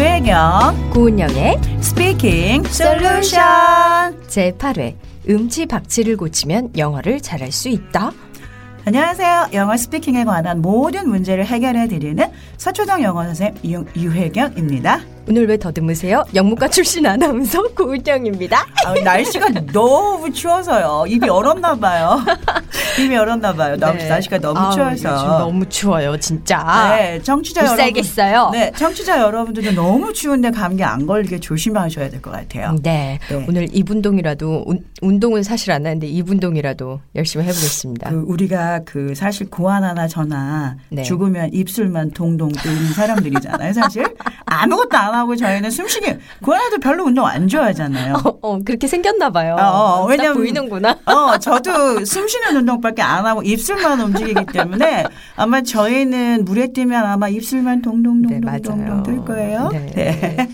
유혜경 고은영의 speaking solution 제8회 음치 박치를 고치면 영어를 잘할 수 있다. 안녕하세요. 영어 speaking에 관한 모든 문제를 해결해 드리는 서초동 영어 선생님 유, 유혜경입니다. 오늘 왜 더듬으세요? 영문과 출신 아나운서 고은영입니다. 아, 날씨가 너무 추워서요. 입이 얼었나 봐요. 입이 얼었나 봐요. 네. 날씨가 너무 아우, 추워서. 너무 추워요, 진짜. 네, 청취자 못 여러분. 살겠어요. 네, 청취자 여러분들도 너무 추운데 감기 안 걸리게 조심하셔야 될 것 같아요. 네. 네. 오늘 입운동이라도 운, 운동은 사실 안 하는데 입운동이라도 열심히 해보겠습니다. 그 우리가 그 사실 고안 하나 전화 네. 죽으면 입술만 동동 뜨는 사람들이잖아요. 사실 아무것도 안 하고 저희는 숨쉬기 고안도 별로 운동 안 좋아하잖아요. 어, 어, 그렇게 생겼나 봐요. 어, 어, 딱 왜냐면- 보이는구나. 어, 저도 숨쉬는 운동밖에 안 하고 입술만 움직이기 때문에 아마 저희는 물에 뜨면 아마 입술만 네, 동동동동동동 맞아요. 뜰 거예요. 네. 네.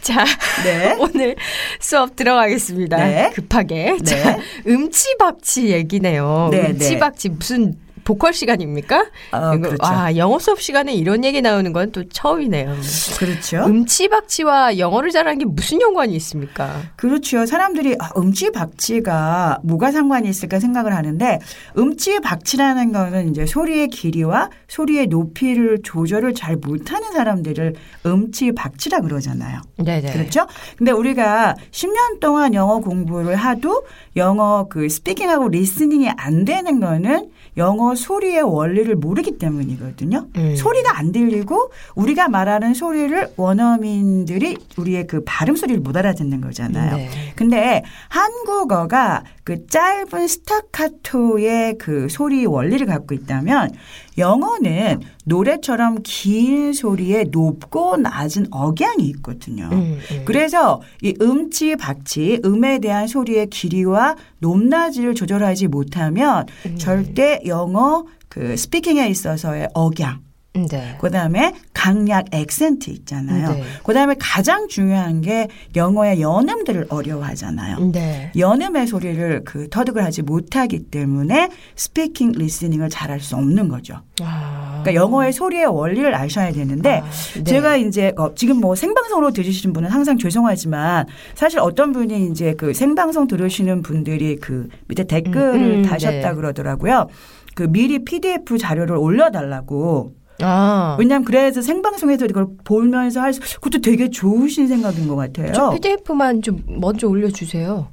자, 네. 오늘 수업 들어가겠습니다. 네. 급하게. 네. 자, 음치박치 얘기네요. 네, 음치박치 무슨 보컬 시간입니까? 어, 이거- 그렇죠. 아, 영어 수업 시간에 이런 얘기 나오는 건 또 처음이네요. 그렇죠. 음치박치와 영어를 잘하는 게 무슨 연관이 있습니까? 그렇죠. 사람들이 아, 음치박치가 뭐가 상관이 있을까 생각을 하는데 음치박치라는 거는 이제 소리의 길이와 소리의 높이를 조절을 잘 못하는 사람들을 음치박치라 그러잖아요. 네네. 그렇죠? 근데 우리가 10년 동안 영어 공부를 하도 영어 그 speaking하고 listening이 안 되는 거는 영어 소리의 원리를 모르기 때문이거든요. 음. 소리가 안 들리고 우리가 말하는 소리를 원어민들이 우리의 그 발음 소리를 못 알아듣는 거잖아요. 네. 근데 한국어가 그 짧은 스타카토의 그 소리 원리를 갖고 있다면 영어는 노래처럼 긴 소리에 높고 낮은 억양이 있거든요. 음, 음. 그래서 이 음치 박치 음에 대한 소리의 길이와 높낮이를 조절하지 못하면 음. 절대 영어 그 speaking에 있어서의 억양 네. 그다음에 강약 액센트 있잖아요. 네. 그다음에 가장 중요한 게 영어의 연음들을 어려워하잖아요. 네. 연음의 소리를 그 터득을 하지 못하기 때문에 speaking listening을 잘할 수 없는 거죠. 아. 그러니까 영어의 소리의 원리를 아셔야 되는데 아, 네. 제가 이제 어, 지금 뭐 생방송으로 들으시는 분은 항상 죄송하지만 사실 어떤 분이 이제 그 생방송 들으시는 분들이 그 밑에 댓글을 음, 음, 다셨다 네. 그러더라고요. 그 미리 PDF 자료를 올려달라고. 아. 왜냐하면 그래서 생방송에서 이걸 보면서 할 수, 그것도 되게 좋으신 생각인 것 같아요. 저 PDF만 좀 먼저 올려주세요.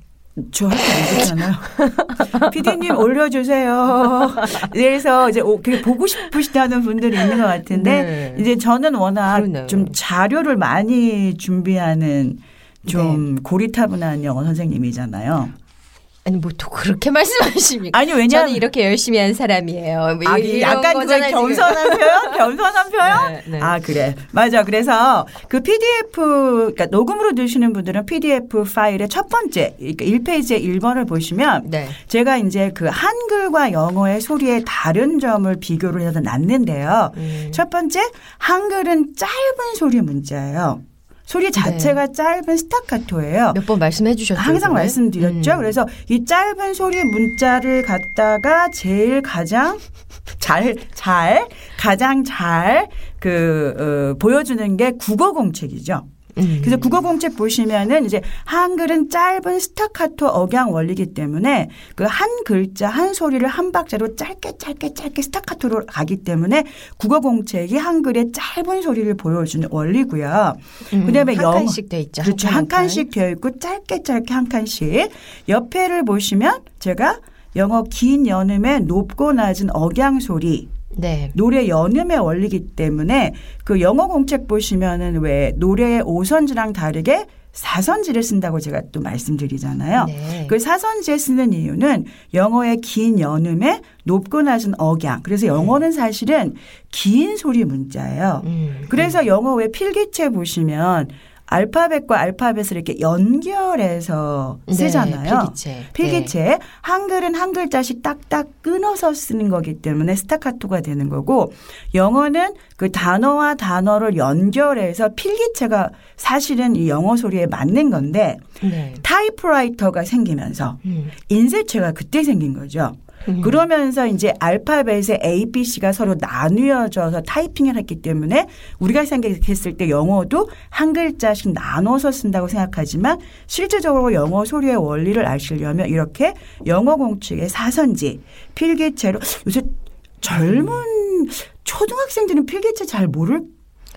저할수 없잖아요. 피디님 올려주세요. 그래서 이제 오- 그게 보고 싶으시다는 분들이 있는 것 같은데 네. 이제 저는 워낙 그러네요. 좀 자료를 많이 준비하는 좀 네. 고리타분한 영어 선생님이잖아요. 아니 뭐 또 그렇게 말씀하십니까? 아니 왜냐하면 저는 이렇게 열심히 한 사람이에요. 뭐 아, 약간 지금. 겸손한 표현? 겸손한 표현? 네, 네. 아, 그래. 맞아. 그래서 그 PDF, 그러니까 녹음으로 들으시는 분들은 PDF 파일의 첫 번째, 그러니까 1페이지의 1번을 보시면 네. 제가 이제 그 한글과 영어의 소리의 다른 점을 비교를 해서 놨는데요. 음. 첫 번째, 한글은 짧은 소리 문자예요. 소리 자체가 짧은 스타카토예요. 몇 번 말씀해 주셨죠. 항상 이번에? 말씀드렸죠. 음. 그래서 이 짧은 소리 문자를 갖다가 제일 가장 잘, 잘, 가장 잘, 그, 어, 보여주는 게 국어 공책이죠. 음. 그래서 국어 공책 보시면은 이제 한글은 짧은 스타카토 억양 원리기 때문에 그 한 글자 한 소리를 한 박자로 짧게 짧게 짧게 스타카토로 가기 때문에 국어 공책이 한글의 짧은 소리를 보여주는 원리고요. 음, 그다음에 한 영어 칸씩 돼 있죠. 그렇죠. 칸, 한 칸씩 되어 있고 짧게 짧게 한 칸씩. 옆에를 보시면 제가 영어 긴 연음의 높고 낮은 억양 소리 네. 노래 연음의 원리기 때문에 그 영어 공책 보시면은 왜 노래의 오선지랑 다르게 사선지를 쓴다고 제가 또 말씀드리잖아요. 네. 그 사선지에 쓰는 이유는 영어의 긴 연음에 높고 낮은 억양. 그래서 영어는 사실은 긴 소리 문자예요. 음. 그래서 영어 왜 필기체 보시면 알파벳과 알파벳을 이렇게 연결해서 네, 쓰잖아요. 필기체. 필기체. 네. 한글은 한 글자씩 딱딱 끊어서 쓰는 거기 때문에 스타카토가 되는 거고 영어는 그 단어와 단어를 연결해서 필기체가 사실은 이 영어 소리에 맞는 건데 네. 타이프라이터가 생기면서 음. 인쇄체가 그때 생긴 거죠. 음. 그러면서 이제 알파벳의 A, B, C가 서로 나뉘어져서 타이핑을 했기 때문에 우리가 생각했을 때 영어도 한 글자씩 나눠서 쓴다고 생각하지만 실제적으로 영어 소리의 원리를 아시려면 이렇게 영어 공칙의 사선지, 필기체로 요새 젊은 초등학생들은 필기체 잘 모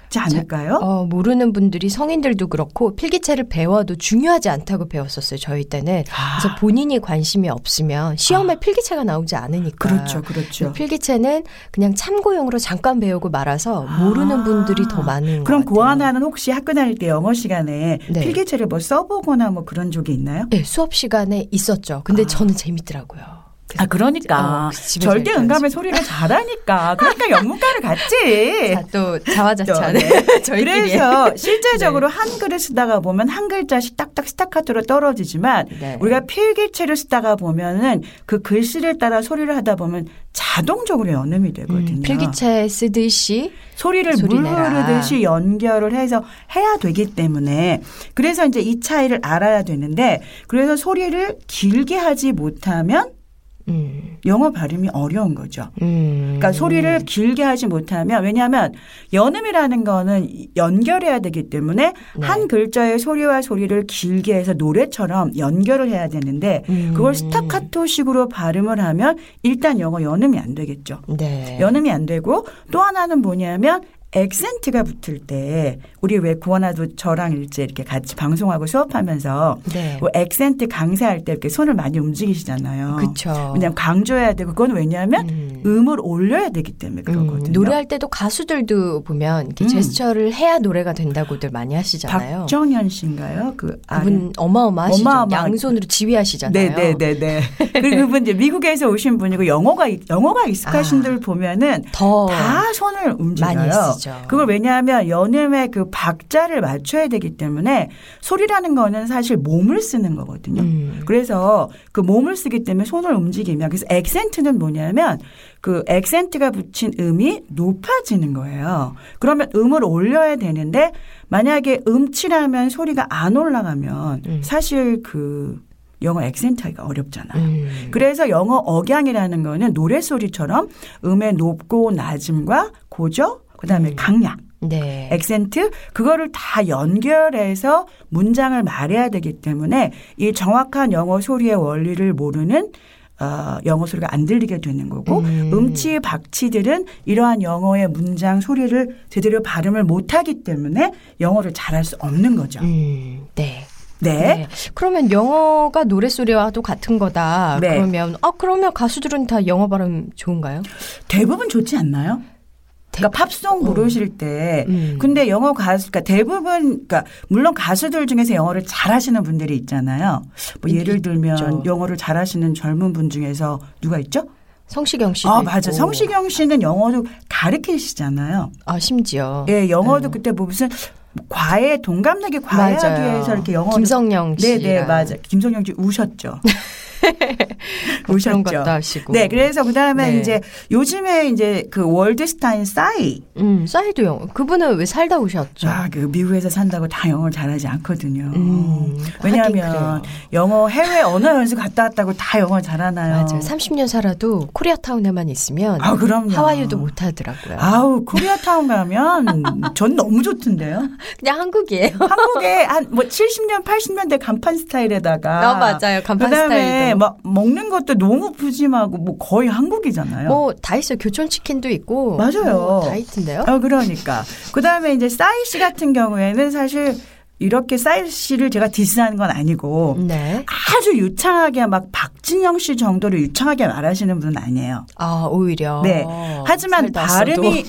르지 않을까요? 어, 모르는 분들이 성인들도 그렇고 필기체를 배워도 중요하지 않다고 배웠었어요. 저희 때는. 아. 그래서 본인이 관심이 없으면 시험에 필기체가 나오지 않으니까. 그렇죠, 그렇죠. 필기체는 그냥 참고용으로 잠깐 배우고 말아서 모르는 아. 분들이 더 많은 그럼 것 같아요. 고하나는 혹시 학교 다닐 때 영어 시간에 네. 필기체를 뭐 써보거나 뭐 그런 적이 있나요? 네, 수업 시간에 있었죠. 근데 아. 저는 재밌더라고요. 아 그러니까 어, 절대 음감의 소리를 잘하니까 그러니까 영문과를 갔지. 자, 또 자화자찬. 네. 저희끼리. 그래서 실제적으로 한글을 쓰다가 보면 한 글자씩 딱딱 스타카토로 떨어지지만 네. 우리가 필기체를 쓰다가 보면은 그 글씨를 따라 소리를 하다 보면 자동적으로 연음이 되거든요. 음, 필기체 쓰듯이 소리를 소리 물 내라. 흐르듯이 연결을 해서 해야 되기 때문에 그래서 이제 이 차이를 알아야 되는데 그래서 소리를 길게 하지 못하면 음, 영어 발음이 어려운 거죠. 음. 그러니까 소리를 길게 하지 못하면 왜냐하면 연음이라는 거는 연결해야 되기 때문에 네. 한 글자의 소리와 소리를 길게 해서 노래처럼 연결을 해야 되는데 음. 그걸 스타카토식으로 발음을 하면 일단 영어 연음이 안 되겠죠. 네. 연음이 안 되고 또 하나는 뭐냐면 액센트가 붙을 때 우리 왜 구원아도 저랑 일제 이렇게 같이 방송하고 수업하면서 네. 뭐 액센트 강세할 때 이렇게 손을 많이 움직이시잖아요. 그쵸. 왜냐하면 강조해야 되고 그건 왜냐하면 음. 음을 올려야 되기 때문에 그러거든요. 음, 노래할 때도 가수들도 보면 이렇게 음. 제스처를 해야 노래가 된다고들 많이 하시잖아요. 박정현 씨인가요? 그. 그분 어마어마하시죠. 어마어마한- 양손으로 지휘하시잖아요. 네네네네. 그리고 그분 이제 미국에서 오신 분이고 영어가 영어가 익숙하신 아. 분 보면은 더 다 손을 움직여요. 쓰죠. 그걸 왜냐하면 연음의 그 박자를 맞춰야 되기 때문에 소리라는 거는 사실 몸을 쓰는 거거든요. 음. 그래서 그 몸을 쓰기 때문에 손을 움직이면 그래서 액센트는 뭐냐면 그 액센트가 붙인 음이 높아지는 거예요. 그러면 음을 올려야 되는데 만약에 음치라면 소리가 안 올라가면 음. 사실 그 영어 액센트 하기가 어렵잖아요. 음. 그래서 영어 억양이라는 거는 노래소리처럼 음의 높고 낮음과 고저 그다음에 음. 강약 네. 액센트 그거를 다 연결해서 문장을 말해야 되기 때문에 이 정확한 영어 소리의 원리를 모르는 어, 영어 소리가 안 들리게 되는 거고 음. 음. 치 박치들은 이러한 영어의 문장 소리를 제대로 발음을 못하기 때문에 영어를 잘할 수 없는 거죠. 음. 네. 네. 네. 그러면 영어가 노래소리와도 같은 거다. 네. 그러면 아 그러면 가수들은 다 영어 발음 좋은가요? 대부분 좋지 않나요? 그러니까 팝송 부르실 때 음. 근데 영어 가수 그러니까 대부분 그러니까 물론 가수들 중에서 영어를 잘하시는 분들이 있잖아요. 뭐 있- 예를 들면 있죠. 영어를 잘하시는 젊은 분 중에서 누가 있죠? 성시경 씨도 아 맞아. 있고. 성시경 씨는 영어도 가르치시잖아요. 아 심지어 예, 영어도 음. 그때 뭐 무슨 과외 동갑내기 과외하기. 위해서 이렇게 영어 김성령 씨 네 네 맞아. 김성령 씨 우셨죠. 우셨죠. 것도 하시고 네, 그래서 그 다음에 네. 이제 요즘에 이제 그 월드스타인 싸이 음 사이도 영어 그분은 왜 살다 오셨죠? 아, 그 미국에서 산다고 다 영어를 잘하지 않거든요. 음, 왜냐하면. 영어 해외 언어 연수 갔다 왔다고 다 영어 잘하나요? 맞아요. 30년 살아도 코리아타운에만 있으면 아, 그럼요. 하와이도 못 하더라고요. 아우 코리아타운 가면 전 너무 좋던데요. 그냥 한국이에요. 한국에 한 뭐 70년 80년대 간판 스타일에다가 아, 맞아요. 간판 스타일도. 막 먹는 것도 너무 푸짐하고 뭐 거의 한국이잖아요. 뭐 다 있어요. 교촌 치킨도 있고 맞아요. 뭐다 있던데요. 어, 그러니까. 그 다음에 이제 싸이 씨 같은 경우에는 사실 이렇게 싸이 씨를 제가 디스하는 건 아니고 네. 아주 유창하게 막 박진영 씨 정도로 유창하게 말하시는 분은 아니에요. 아 오히려. 네. 하지만. 발음이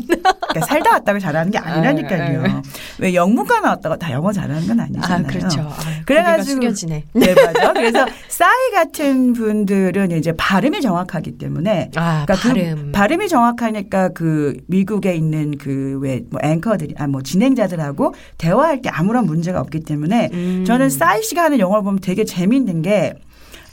그러니까 살다 왔다고 잘하는 게 아니라니까요. 왜 영문과 나왔다가 다 영어 잘하는 건아 아니잖아요. 그렇죠. 아, 그래가지고 고개가 숙여지네. 네 맞아. 그래서 싸이 같은 분들은 이제 발음이 정확하기 때문에 아 그러니까 발음. 그 발음이 정확하니까 그 미국에 있는 그 왜 뭐 앵커들이 아 뭐 진행자들하고 대화할 때 아무런 문제가 없기 때문에 음. 저는 싸이 씨가 하는 영어를 보면 되게 재밌는 게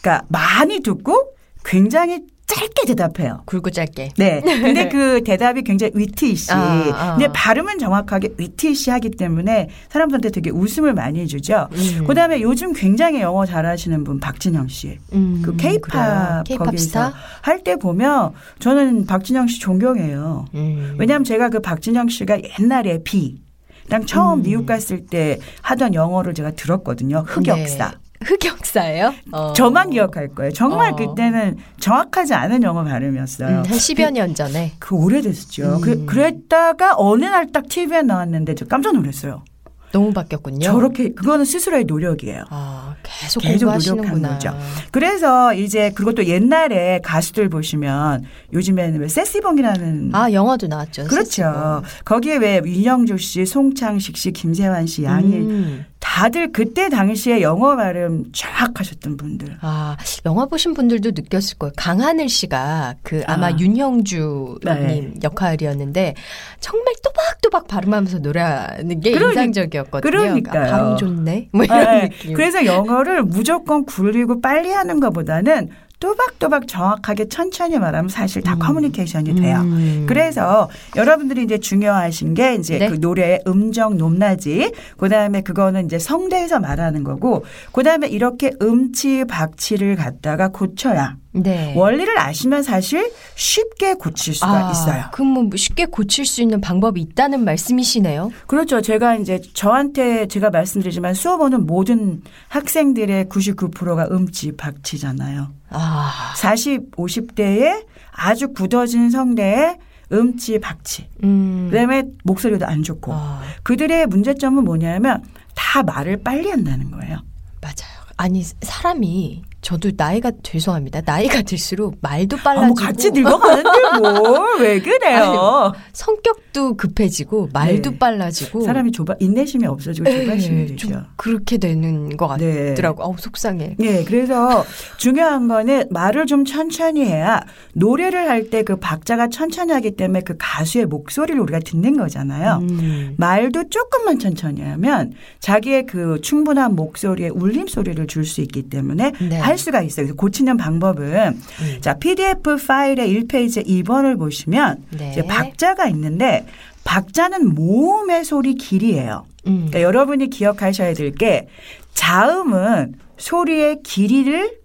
그러니까 많이 듣고 굉장히 짧게 대답해요. 굵고 짧게. 네. 근데 그 대답이 굉장히 위트이시. 아, 아. 근데 발음은 정확하게 위트이시 하기 때문에 사람들한테 되게 웃음을 많이 주죠. 음. 그 다음에 요즘 굉장히 영어 잘하시는 분 박진영 씨. 음, 그. 케이팝 거기서? 할 때 보면 저는 박진영 씨 존경해요. 음. 왜냐하면 제가 그 박진영 씨가 옛날에 비, 랑 처음 음. 미국 갔을 때 하던 영어를 제가 들었거든요. 흑역사. 네. 흑역사예요? 어. 저만 기억할 거예요. 정말 어. 그때는 정확하지 않은 영어 발음이었어요. 음, 한 10여 년 전에. 그 오래됐었죠. 음. 그, 그랬다가 어느 날 딱 TV에 나왔는데 저 깜짝 놀랐어요. 너무 바뀌었군요. 저렇게 그거는 스스로의 노력이에요. 아, 계속, 계속. 노력한 거죠. 그래서 이제 그리고 또 옛날에 가수들 보시면 요즘에는 왜 세시봉이라는 아, 영화도 나왔죠. 그렇죠. 거기에 왜 윤영주 씨, 송창식 씨, 김세환 씨, 양일 음. 다들 그때 당시에 영어 발음 정확하셨던 분들. 아, 영화 보신 분들도 느꼈을 거예요. 강하늘 씨가 그 아마 아. 윤형주님 네. 역할이었는데 정말 또박또박 발음하면서 노래하는 게 그러니- 인상적이었거든요. 그러니까요. 발음 좋네. 뭐 이런 네. 느낌. 그래서 영어를 무조건 굴리고 빨리 하는 것보다는 또박또박 정확하게 천천히 말하면 사실 다 음. 커뮤니케이션이 돼요. 음. 그래서 여러분들이 이제 중요하신 게 이제 네. 그 노래의 음정 높낮이, 그 다음에 그거는 이제 성대에서 말하는 거고, 그 다음에 이렇게 음치 박치를 갖다가 고쳐야 네. 원리를 아시면 사실 쉽게 고칠 수가 아, 있어요. 그럼 뭐 쉽게 고칠 수 있는 방법이 있다는 말씀이시네요. 그렇죠. 제가 이제 저한테 제가 말씀드리지만 수업 오는 모든 학생들의 99%가 음치 박치잖아요. 아, 40, 50대에 아주 굳어진 성대에 음치 박치. 음. 그다음에 목소리도 안 좋고. 아, 그들의 문제점은 뭐냐면 다 말을 빨리 한다는 거예요. 맞아요. 아니 사람이 저도 나이가 죄송합니다. 나이가 들수록 말도 빨라지고 아, 뭐 같이 늙어가는데 뭘 왜 그래요? 성격도 급해지고 말도 네. 빨라지고 사람이 조바 인내심이 없어지고 조바심이 예, 되죠. 좀 그렇게 되는 것 네. 같더라고. 어우 속상해. 예, 그래서 중요한 거는 말을 좀 천천히 해야 노래를 할 때 그 박자가 천천히 하기 때문에 그 가수의 목소리를 우리가 듣는 거잖아요. 음. 말도 조금만 천천히 하면 자기의 그 충분한 목소리에 울림 소리를 줄 수 있기 때문에 네. 할 수가 있어요. 그래서 고치는 방법은 음. 자 PDF 파일의 1페이지 2번을 보시면 네. 이제 박자가 있는데 박자는 모음의 소리 길이에요. 음. 그러니까 여러분이 기억하셔야 될 게 자음은 소리의 길이를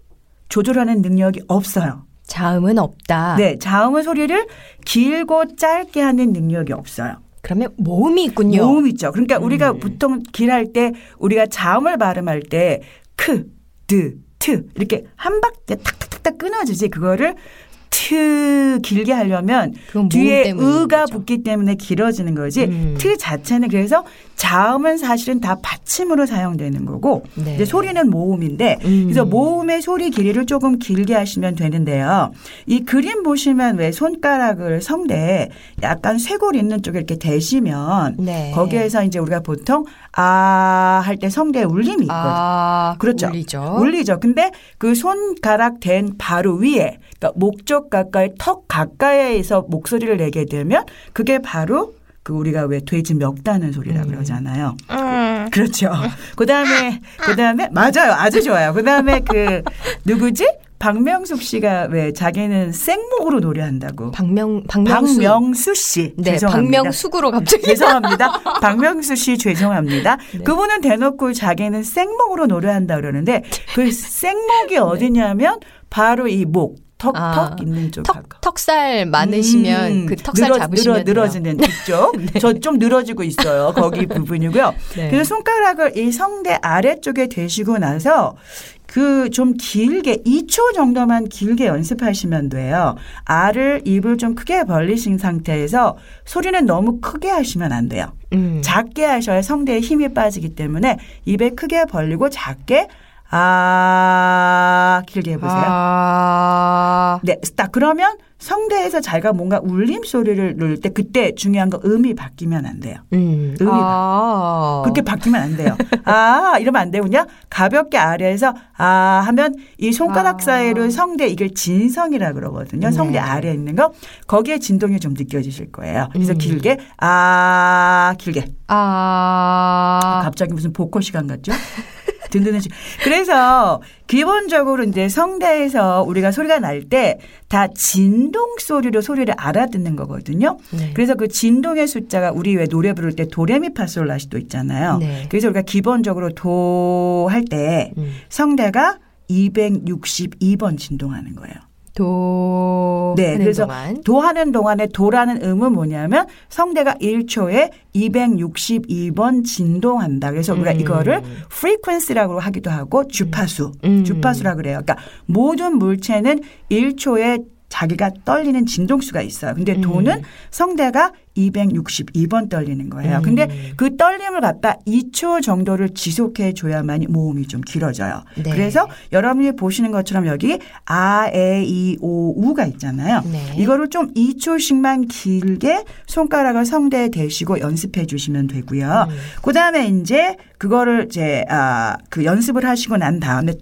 조절하는 능력이 없어요. 자음은 없다. 네, 자음은 소리를 길고 짧게 하는 능력이 없어요. 그러면 모음이 있군요. 모음 있죠. 그러니까 우리가 음. 보통 길할 때 우리가 자음을 발음할 때 크, 드, 트 이렇게 한 박자 탁탁탁탁 끊어지지 그거를 트 길게 하려면 모음 뒤에 거죠. 붙기 때문에 길어지는 거지 음. 트 자체는 그래서 자음은 사실은 다 받침으로 사용되는 거고 네. 이제 소리는 모음인데 음. 그래서 모음의 소리 길이를 조금 길게 하시면 되는데요. 이 그림 보시면 왜 손가락을 성대에 약간 쇄골 있는 쪽에 이렇게 대시면 네. 거기에서 이제 우리가 보통 아 할 때 성대에 울림이 있거든요. 아, 그렇죠. 울리죠. 울리죠. 근데 그 손가락 댄 바로 위에, 그러니까 목쪽 가까이, 턱 가까이에서 목소리를 내게 되면 그게 바로 그 우리가 왜 돼지 멱다는 소리라 음. 그러잖아요. 그렇죠. 그 다음에, 그 다음에, 맞아요. 아주 좋아요. 그 다음에 그, 누구지? 박명숙 씨가 왜 자기는 생목으로 노래한다고. 박명 박명수. 박명수 씨. 네, 죄송합니다. 박명숙으로 갑자기 죄송합니다. 박명수 씨 죄송합니다. 네. 그분은 대놓고 자기는 생목으로 노래한다 그러는데 그 생목이 어디냐면 바로 이 목, 턱, 아, 턱 있는 쪽. 턱 턱살 많으시면 음, 그 턱살 늘어, 잡으시면 늘어, 늘어지는 뒤쪽. 저좀 늘어지고 있어요. 거기 부분이고요. 네. 그래서 손가락을 이 성대 아래쪽에 대시고 나서 그 좀 길게 2초 정도만 길게 연습하시면 돼요. 알을 입을 좀 크게 벌리신 상태에서 소리는 너무 크게 하시면 안 돼요. 음. 작게 하셔야 성대에 힘이 빠지기 때문에 입에 크게 벌리고 작게 아 길게 해보세요. 아. 네, 딱 그러면 성대에서 자기가 뭔가 울림 소리를 넣을 때 그때 중요한 거 음이 바뀌면 안 돼요. 음. 음이 아. 그렇게 바뀌면 안 돼요. 아 이러면 안 되군요. 가볍게 아래에서 아 하면 이 손가락 아. 사이로 성대 이걸 진성이라 그러거든요. 성대 네. 아래에 있는 거 거기에 진동이 좀 느껴지실 거예요. 그래서 음. 길게 아 길게 아. 갑자기 무슨 복고 시간 같죠? 든든한 시. 그래서 기본적으로 이제 성대에서 우리가 소리가 날 때 다 진동 소리로 소리를 알아듣는 거거든요. 네. 그래서 그 진동의 숫자가 우리 왜 노래 부를 때 도레미파솔라시도 있잖아요. 네. 그래서 우리가 기본적으로 도 할때 음. 성대가 262번 진동하는 거예요. 도 네, 그래서 동안 도 하는 동안에 도라는 음은 뭐냐면 성대가 1초에 262번 진동한다. 그래서 우리가 음. 이거를 frequency라고 하기도 하고 주파수, 음. 주파수라 그래요. 그러니까 모든 물체는 1초에 자기가 떨리는 진동수가 있어요. 근데 음. 도는 성대가 262번 떨리는 거예요. 음. 근데 그 떨림을 갖다 2초 정도를 지속해 줘야만이 모음이 좀 길어져요. 네. 그래서 여러분이 보시는 것처럼 여기 아, 에, 이, 오, 우가 있잖아요. 네. 이거를 좀 2초씩만 길게 손가락을 성대에 대시고 연습해 주시면 되고요. 음. 그 다음에 이제 그거를 이제 아, 그 연습을 하시고 난 다음에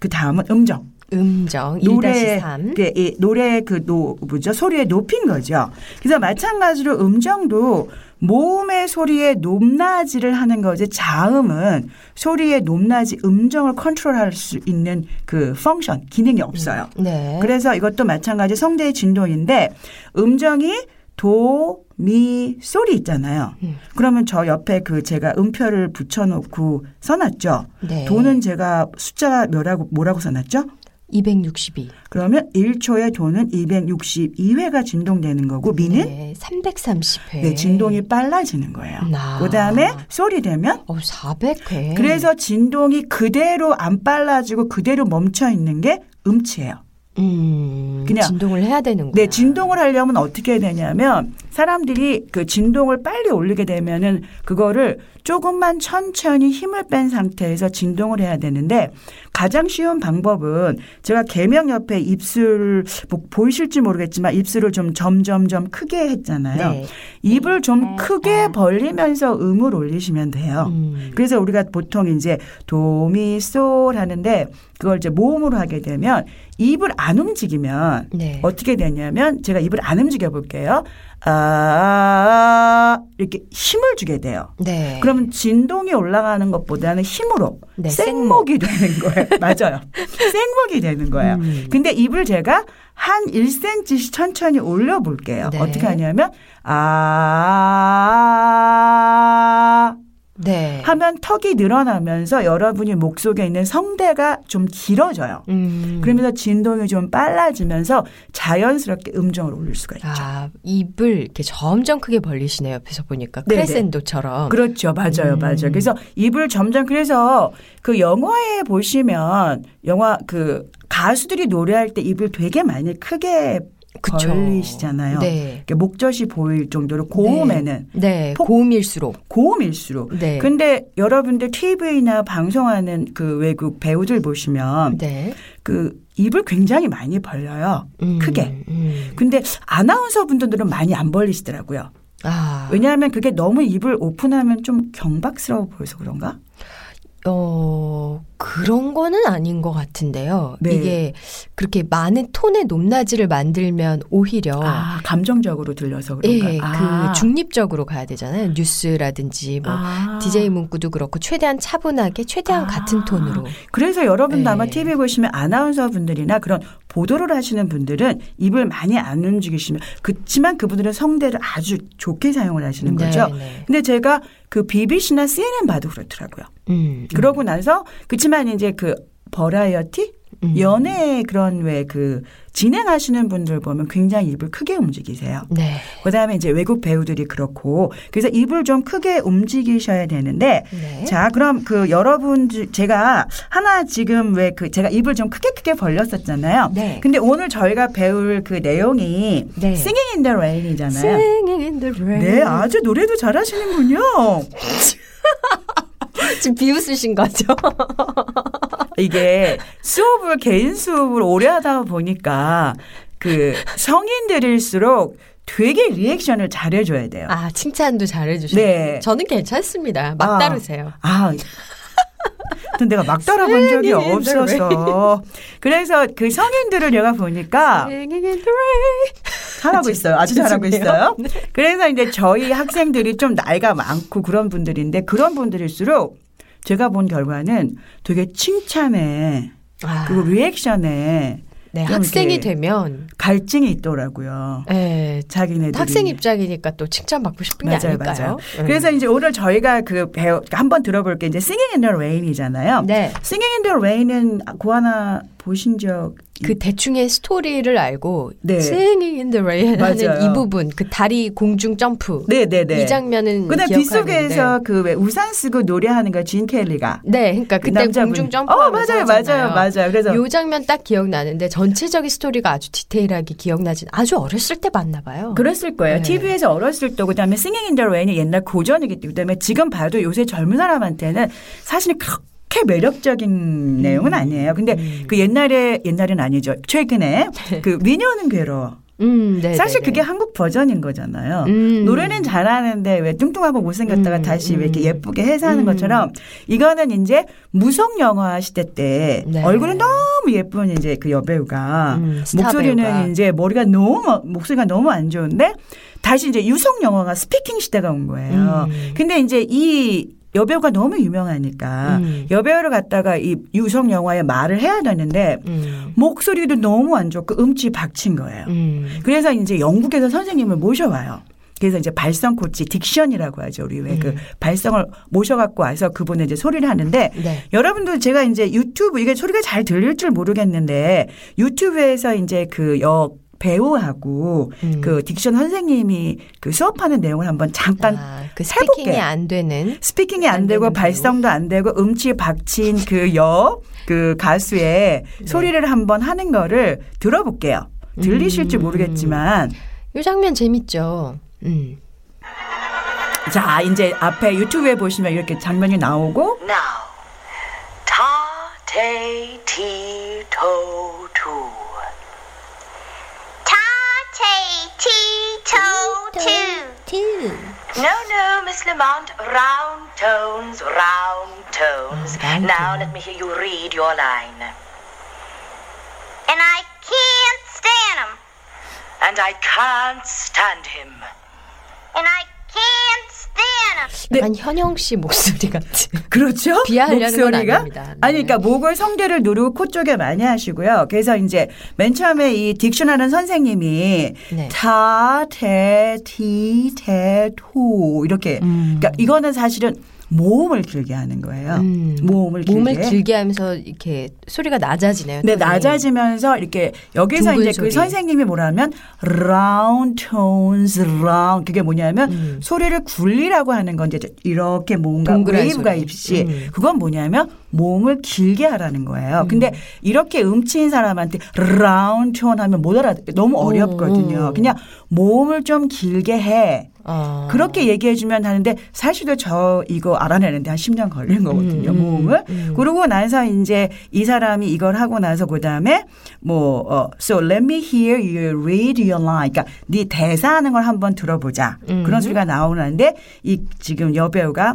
그 다음은 음정. 음정 노래 1-3 그, 이 노래 그 노 뭐죠 소리의 높인 거죠. 그래서 마찬가지로 음정도 모음의 소리의 높낮이를 하는 거지 자음은 소리의 높낮이 음정을 컨트롤할 수 있는 그 function 기능이 없어요. 네. 그래서 이것도 마찬가지 성대의 진동인데 음정이 도, 미, 소리 있잖아요. 음. 그러면 저 옆에 그 제가 음표를 붙여놓고 써놨죠. 네. 도는 제가 숫자가 뭐라고 뭐라고 써놨죠? 262. 그러면 1초에 도는 262회가 진동되는 거고 미는 네, 330회. 네, 진동이 빨라지는 거예요. 아. 그다음에 소리 되면 어, 400회. 그래서 진동이 그대로 안 빨라지고 그대로 멈춰 있는 게 음치예요. 음, 그냥- 진동을 해야 되는구나. 네, 진동을 하려면 어떻게 되냐면 사람들이 그 진동을 빨리 올리게 되면은 그거를 조금만 천천히 힘을 뺀 상태에서 진동을 해야 되는데 가장 쉬운 방법은 제가 개명 옆에 입술 뭐 보이실지 모르겠지만 입술을 좀 점점점 크게 했잖아요. 네. 입을 좀 크게 벌리면서 음을 올리시면 돼요. 음. 그래서 우리가 보통 이제 도미솔 하는데 그걸 이제 모음으로 하게 되면 입을 안 움직이면 네. 어떻게 되냐면 제가 입을 안 움직여 볼게요. 아 이렇게 힘을 주게 돼요. 네. 그러면 진동이 올라가는 것보다는 힘으로 네, 생목이 되는 거예요. 맞아요. 생목이 되는 거예요. 음. 근데 입을 제가 한 1cm씩 천천히 올려 볼게요. 네. 어떻게 하냐면 아 네. 하면 턱이 늘어나면서 여러분이 목 속에 있는 성대가 좀 길어져요. 음. 그러면서 진동이 좀 빨라지면서 자연스럽게 음정을 올릴 수가 있죠. 아, 입을 이렇게 점점 크게 벌리시네요. 옆에서 보니까 네네. 크레센도처럼. 그렇죠. 맞아요. 음. 맞아요. 그래서 입을 점점 그래서 그 영화에 보시면 영화 그 가수들이 노래할 때 입을 되게 많이 크게 그쵸. 벌리시잖아요. 네. 이렇게 목젖이 보일 정도로 고음에는 네. 폭- 고음일수록. 고음일수록. 네. 근데 여러분들 TV나 방송하는 그 외국 배우들 보시면 네. 그 입을 굉장히 많이 벌려요. 음, 크게. 음. 근데 아나운서 분들은 많이 안 벌리시더라고요. 아. 왜냐하면 그게 너무 입을 오픈하면 좀 경박스러워 보여서 그런가? 어, 그런 거는 아닌 것 같은데요. 네. 이게 그렇게 많은 톤의 높낮이를 만들면 오히려 아, 감정적으로 들려서 그런가? 예, 아. 그 중립적으로 가야 되잖아요. 뉴스라든지 뭐 아. DJ 문구도 그렇고 최대한 차분하게 최대한 아. 같은 톤으로. 그래서 여러분도 네. 아마 TV 보시면 아나운서 분들이나 그런 보도를 하시는 분들은 입을 많이 안 움직이시면 그렇지만 그분들은 성대를 아주 좋게 사용을 하시는 거죠. 네, 네. 근데 제가 그 BBC나 CNN 봐도 그렇더라고요. 음, 그러고 나서 그 렇지만 이제 그 버라이어티 음. 연애 그런 왜 그 진행하시는 분들 보면 굉장히 입을 크게 움직이세요. 네. 그다음에 이제 외국 배우들이 그렇고 그래서 입을 좀 크게 움직이셔야 되는데 네. 자 그럼 그 여러분 들- 제가 하나 지금 왜 그 제가 입을 좀 크게 크게 벌렸었잖아요. 네. 근데 오늘 저희가 배울 그 내용이 네. Singing in the Rain이잖아요. Singing in the rain. 네, 아주 노래도 잘하시는군요. 지금 비웃으신 거죠? 이게 수업을 개인 수업을 오래 하다 보니까 그 성인들일수록 되게 리액션을 잘해줘야 돼요. 아, 칭찬도 잘해주시네요. 네. 저는 괜찮습니다. 막 아. 아. 하여튼 내가 막 따라본 적이 없어서. 그래서 그 성인들을 내가 보니까. 잘하고 있어요. 아주 잘하고. 있어요. 그래서 이제 저희 학생들이 좀 나이가 많고 그런 분들인데 그런 분들일수록 제가 본 결과는 되게 칭찬에 아, 그리고 리액션에 네, 좀 학생이 되면 갈증이 있더라고요. 네, 자기네들이 학생 입장이니까 또 칭찬받고 싶은 게 맞아요, 아닐까요? 맞아요. 네. 그래서 이제 오늘 저희가 그 배우 한번 들어볼 게 이제 Singing in the Rain이잖아요. 네. Singing in the Rain은 고하나 보신 적 그 대충의 스토리를 알고 네. Singing in the Rain 하는 맞아요. 이 부분 그 다리 공중 점프 네네네. 이 장면은 기억하는데 빗속에서 그 왜 우산 쓰고 노래하는 거진 켈리가 네, 그러니까 그 그때 남자분. 공중 점프 어 맞아요 맞아요 맞아요. 그래서 요 장면 딱 기억나는데 전체적인 스토리가 아주 디테일하게 기억나진 아주 어렸을 때 봤나 봐요. 그랬을 거예요. 네. TV에서 어렸을 때 그다음에 Singing in the Rain이 옛날 고전이기 때문에 지금 봐도 요새 젊은 사람한테는 사실 그렇게 매력적인 내용은 아니에요. 근데 그 옛날에 옛날은 아니죠. 최근에 그 미녀는 괴로워. 음, 네. 사실 네, 그게 네. 한국 버전인 거잖아요. 음. 노래는 잘하는데 왜 뚱뚱하고 못생겼다가 음, 다시 왜 이렇게 음. 예쁘게 해서 하는 음. 것처럼 이거는 이제 무성 영화 시대 때 네. 얼굴은 너무 예쁜 이제 그 여배우가 음, 목소리는 배우가. 이제 머리가 너무 목소리가 너무 안 좋은데 다시 이제 유성 영화가 스피킹 시대가 온 거예요. 음. 근데 이제 이 여배우가 너무 유명하니까 음. 여배우를 갖다가 이 유성 영화에 말을 해야 되는데 음. 목소리도 너무 안 좋고 음치 박친 거예요. 음. 그래서 이제 영국에서 선생님을 모셔와요. 그래서 이제 발성 코치 diction이라고 하죠. 우리 왜그 음. 발성을 모셔갖고 와서 그분은 이제 소리를 하는데 네. 여러분들 제가 이제 유튜브 이게 소리가 잘 들릴 줄 모르겠는데 유튜브에서 이제 그 역 배우하고 음. 그 diction 선생님이 그 수업하는 내용을 한번 잠깐 아, 그 해볼게. 스피킹이 안 되는 speaking이 안, 안 되고 발성도 안 되고 음치 박친 그여그 가수의 네. 소리를 한번 하는 거를 들어볼게요. 들리실지 음. 모르겠지만 요 장면 재밌죠. 음. 자, 이제 앞에 유튜브에 보시면 이렇게 장면이 나오고 Now, ta te ti to tu. Ti to two. No, no, Miss Lamont, round tones, round tones. round oh, now let me hear you read your line. And I can't stand him. And I can't stand him. And I can't stand 'em. 네. 약간 현영 씨 목소리 같은. 그렇죠? 비하하려는 건 목소리가? 아닙니다. 네. 아니, 그러니까 목을 성대를 누르고 코 쪽에 많이 하시고요. 그래서 이제 맨 처음에 이 딕션 하는 선생님이 네. 타, 테, 티, 테, 토 이렇게. 음. 그러니까 이거는 사실은 모음을 길게 하는 거예요. 음. 모음을 길게. 몸을 길게 하면서 이렇게 소리가 낮아지네요. 네, 톤이. 낮아지면서 이렇게 여기서 이제 소리. 그 선생님이 뭐라면 round tones round 그게 뭐냐면 음. 소리를 굴리라고 하는 건 이제 이렇게 뭔가 웨이브가. 있이 음. 그건 뭐냐면 모음을 길게 하라는 거예요. 음. 근데 이렇게 음치인 사람한테 round tone 하면 못 알아 너무 오, 어렵거든요. 오. 그냥 모음을 좀 길게 해. 어. 그렇게 얘기해 주면 하는데 사실은 저 이거 알아내는데 한 10년 걸린 거거든요. 음, 음, 모음을. 음. 그러고 나서 이제 이 사람이 이걸 하고 나서 그 다음에 뭐 어, so let me hear you read your line. 그러니까 네 대사하는 걸 한번 들어보자. 음. 그런 소리가 나오는데 이 지금 여배우가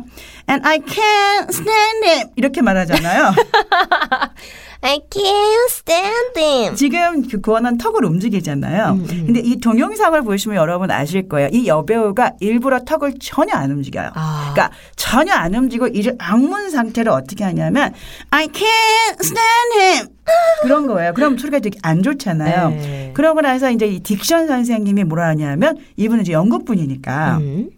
and I can't stand it 이렇게 말하잖아요. I can't stand him. 지금 그 구원은 턱을 움직이잖아요. 음, 음. 근데 이 동영상을 보시면 여러분 아실 거예요. 이 여배우가 일부러 턱을 전혀 안 움직여요. 아. 그러니까 전혀 안 움직이고 이를 악문 상태를 어떻게 하냐면 I can't stand him 그런 거예요. 그럼 소리가 되게 안 좋잖아요. 네. 그러고 나서 이제 이 딕션 선생님이 뭐라 하냐면 이분은 이제 영국 분이니까 음.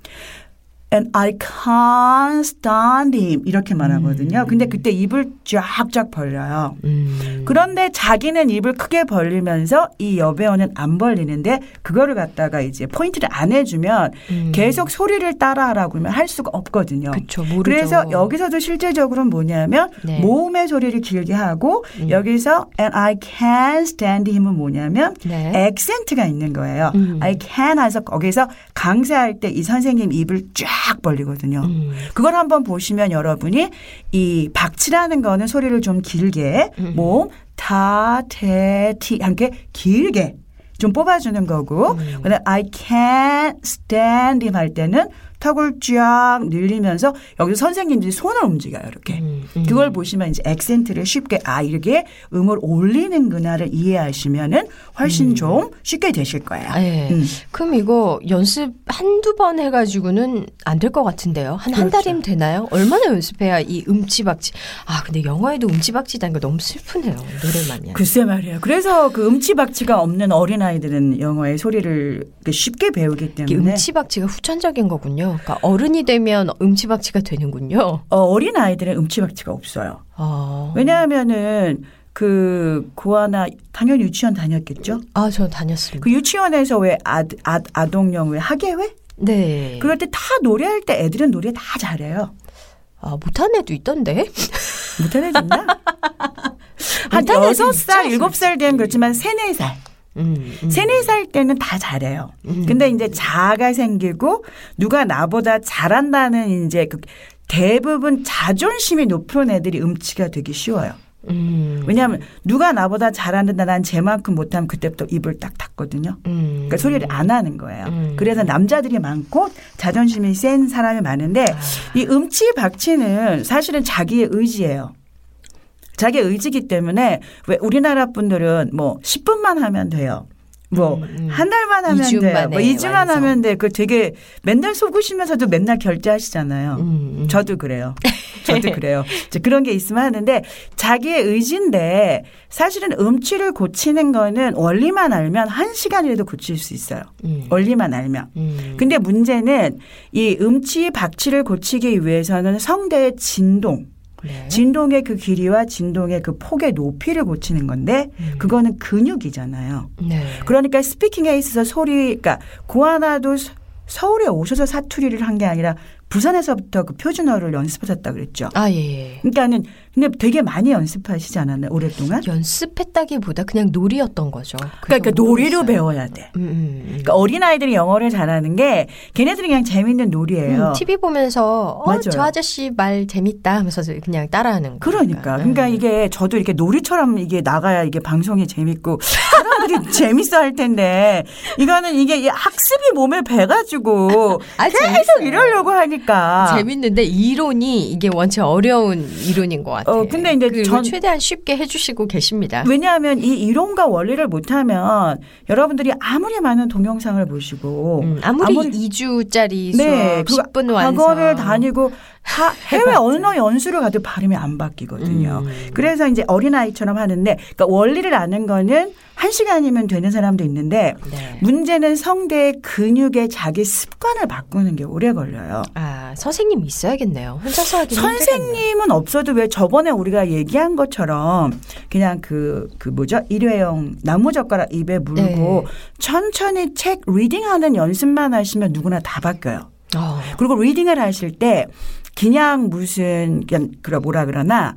And I can't stand him 이렇게 말하거든요. 근데 그때 입을 쫙쫙 벌려요. 음. 그런데 자기는 입을 크게 벌리면서 이 여배우는 안 벌리는데 그거를 갖다가 이제 포인트를 안 해주면 음. 계속 소리를 따라하라고 하면 할 수가 없거든요. 그쵸. 그래서 여기서도 실제적으로는 뭐냐면 네. 모음의 소리를 길게 하고 음. 여기서 and I can stand him은 뭐냐면 네. 액센트가 있는 거예요. 음. I can 해서 거기서 강세할 때 이 선생님 입을 쫙 벌리거든요. 음. 그걸 한번 보시면 여러분이 이 박치라는 거는 소리를 좀 길게 음. 몸, 타, 테, 티 함께 길게 좀 뽑아주는 거고 음. 그다음에 I can't stand him 할 때는 턱을 쫙 늘리면서 여기서 선생님들이 손을 움직여요. 이렇게. 음, 음. 그걸 보시면 이제 액센트를 쉽게 아 이렇게 음을 올리는구나를 이해하시면은 훨씬 좀 쉽게 되실 거예요. 음. 네. 음. 그럼 이거 연습 한두 번 해가지고는 안 될 것 같은데요? 한한 그렇죠. 달이면 되나요? 얼마나 연습해야 이 음치박치. 아, 근데 영어에도 음치박치다는 거 너무 슬프네요. 노래만요. 글쎄 말이에요. 그래서 그 음치박치가 없는 어린아이들은 영어의 소리를 쉽게 배우기 때문에 음치박치가 후천적인 거군요. 그러니까 어른이 되면 음치박치가 되는군요. 어, 어린 아이들은 음치박치가 없어요. 아, 왜냐하면은 그 고아나 당연히 유치원 다녔겠죠. 아, 저 다녔습니다. 그 유치원에서 왜 아, 아, 아동용 왜 학예회? 네. 그럴 때 다 노래할 때 애들은 노래 다 잘해요. 아, 못한 애도 있던데. 못하는 애 있나? 한 못하는 애도 여섯 살, 있죠, 일곱 살 되면 그렇지만 세네 살. 음, 음. 세네 살 때는 다 잘해요. 음. 근데 이제 자아가 생기고 누가 나보다 잘한다는 이제 그 대부분 자존심이 높은 애들이 음치가 되기 쉬워요. 음, 왜냐하면 누가 나보다 잘하는데 난 쟤만큼 못하면 그때부터 입을 딱 닫거든요. 음. 그러니까 소리를 안 하는 거예요. 음. 그래서 남자들이 많고 자존심이 센 사람이 많은데 아. 이 음치 박치는 사실은 자기의 의지예요. 자기의 의지기 때문에 왜 우리나라 분들은 뭐 10분만 하면 돼요. 뭐 음, 음. 한 달만 하면 돼요. 뭐 2주만 완성. 하면 돼. 그 되게 맨날 속으시면서도 맨날 결제하시잖아요. 음, 음. 저도 그래요. 저도 그래요. 이제 그런 게 있으면 하는데 자기의 의지인데 사실은 음치를 고치는 거는 원리만 알면 한 시간이라도 고칠 수 있어요. 음. 원리만 알면. 음. 근데 문제는 이 음치 박치를 고치기 위해서는 성대의 진동, 네. 진동의 그 길이와 진동의 그 폭의 높이를 고치는 건데 음. 그거는 근육이잖아요. 네. 그러니까 스피킹에 있어서 소리, 그러니까 고아나도 서- 서울에 오셔서 사투리를 한 게 아니라 부산에서부터 그 표준어를 연습하셨다 그랬죠. 아, 예, 예. 그러니까는 근데 되게 많이 연습하시지 않았나요? 오랫동안? 연습했다기보다 그냥 놀이였던 거죠. 그러니까 놀이로 모르겠어요. 배워야 돼. 음, 음, 음. 그러니까 어린 아이들이 영어를 잘하는 게 걔네들이 그냥 재밌는 놀이예요. 음, TV 보면서 어. 저 아저씨 말 재밌다 하면서 그냥 따라하는 거. 그러니까. 그러니까 이게 저도 이렇게 놀이처럼 이게 나가야 이게 방송이 재밌고 사람들이 재밌어 할 텐데 이거는 이게 이 학습이 몸에 배가지고 아, 계속 재밌어요. 이러려고 하니 까. 재밌는데 이론이 이게 원체 어려운 이론인 것 같아요. 어, 근데 이제 전- 최대한 쉽게 해주시고 계십니다. 왜냐하면 이 이론과 원리를 못하면 여러분들이 아무리 많은 동영상을 보시고 음, 아무리, 2주짜리 수업 그거 10분 완성. 학원을 다니고 하- 해외 언어 연수를 가도 발음이 안 바뀌거든요. 음. 그래서 이제 어린아이처럼 하는데 그러니까 원리를 아는 거는 한 시간이면 되는 사람도 있는데 네. 문제는 성대의 근육의 자기 습관을 바꾸는 게 오래 걸려요. 아 선생님 있어야겠네요. 혼자서 하기 힘들겠네요. 선생님은 없어도 왜 저번에 우리가 얘기한 것처럼 그냥 그, 그 뭐죠? 일회용 나무젓가락 입에 물고 네. 천천히 책 reading하는 연습만 하시면 누구나 다 바뀌어요. 어. 그리고 reading을 하실 때 그냥 무슨 그냥 그래 뭐라 그러나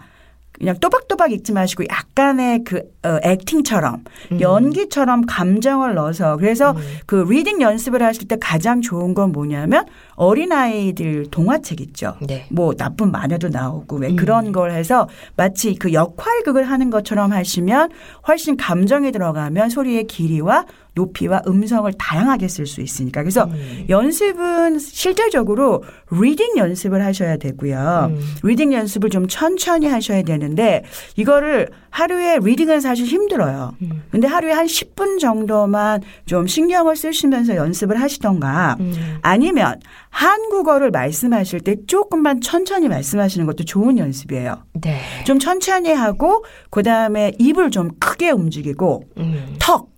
그냥 또박또박 읽지 마시고 약간의 그 어, acting처럼 연기처럼 감정을 넣어서 그래서 그 reading 연습을 하실 때 가장 좋은 건 뭐냐면 어린아이들 동화책 있죠. 네. 뭐 나쁜 마녀도 나오고 왜 그런 걸 해서 마치 그 역할극을 하는 것처럼 하시면 훨씬 감정이 들어가면 소리의 길이와 높이와 음성을 다양하게 쓸 수 있으니까. 그래서 연습은 실제적으로 reading 연습을 하셔야 되고요. 음. reading 연습을 좀 천천히 하셔야 되는데 이거를 하루에 reading은 사실 힘들어요. 음. 근데 하루에 한 10분 정도만 좀 신경을 쓰시면서 연습을 하시던가 음. 아니면 한국어를 말씀하실 때 조금만 천천히 말씀하시는 것도 좋은 연습이에요. 네. 좀 천천히 하고 그다음에 입을 좀 크게 움직이고 음. 턱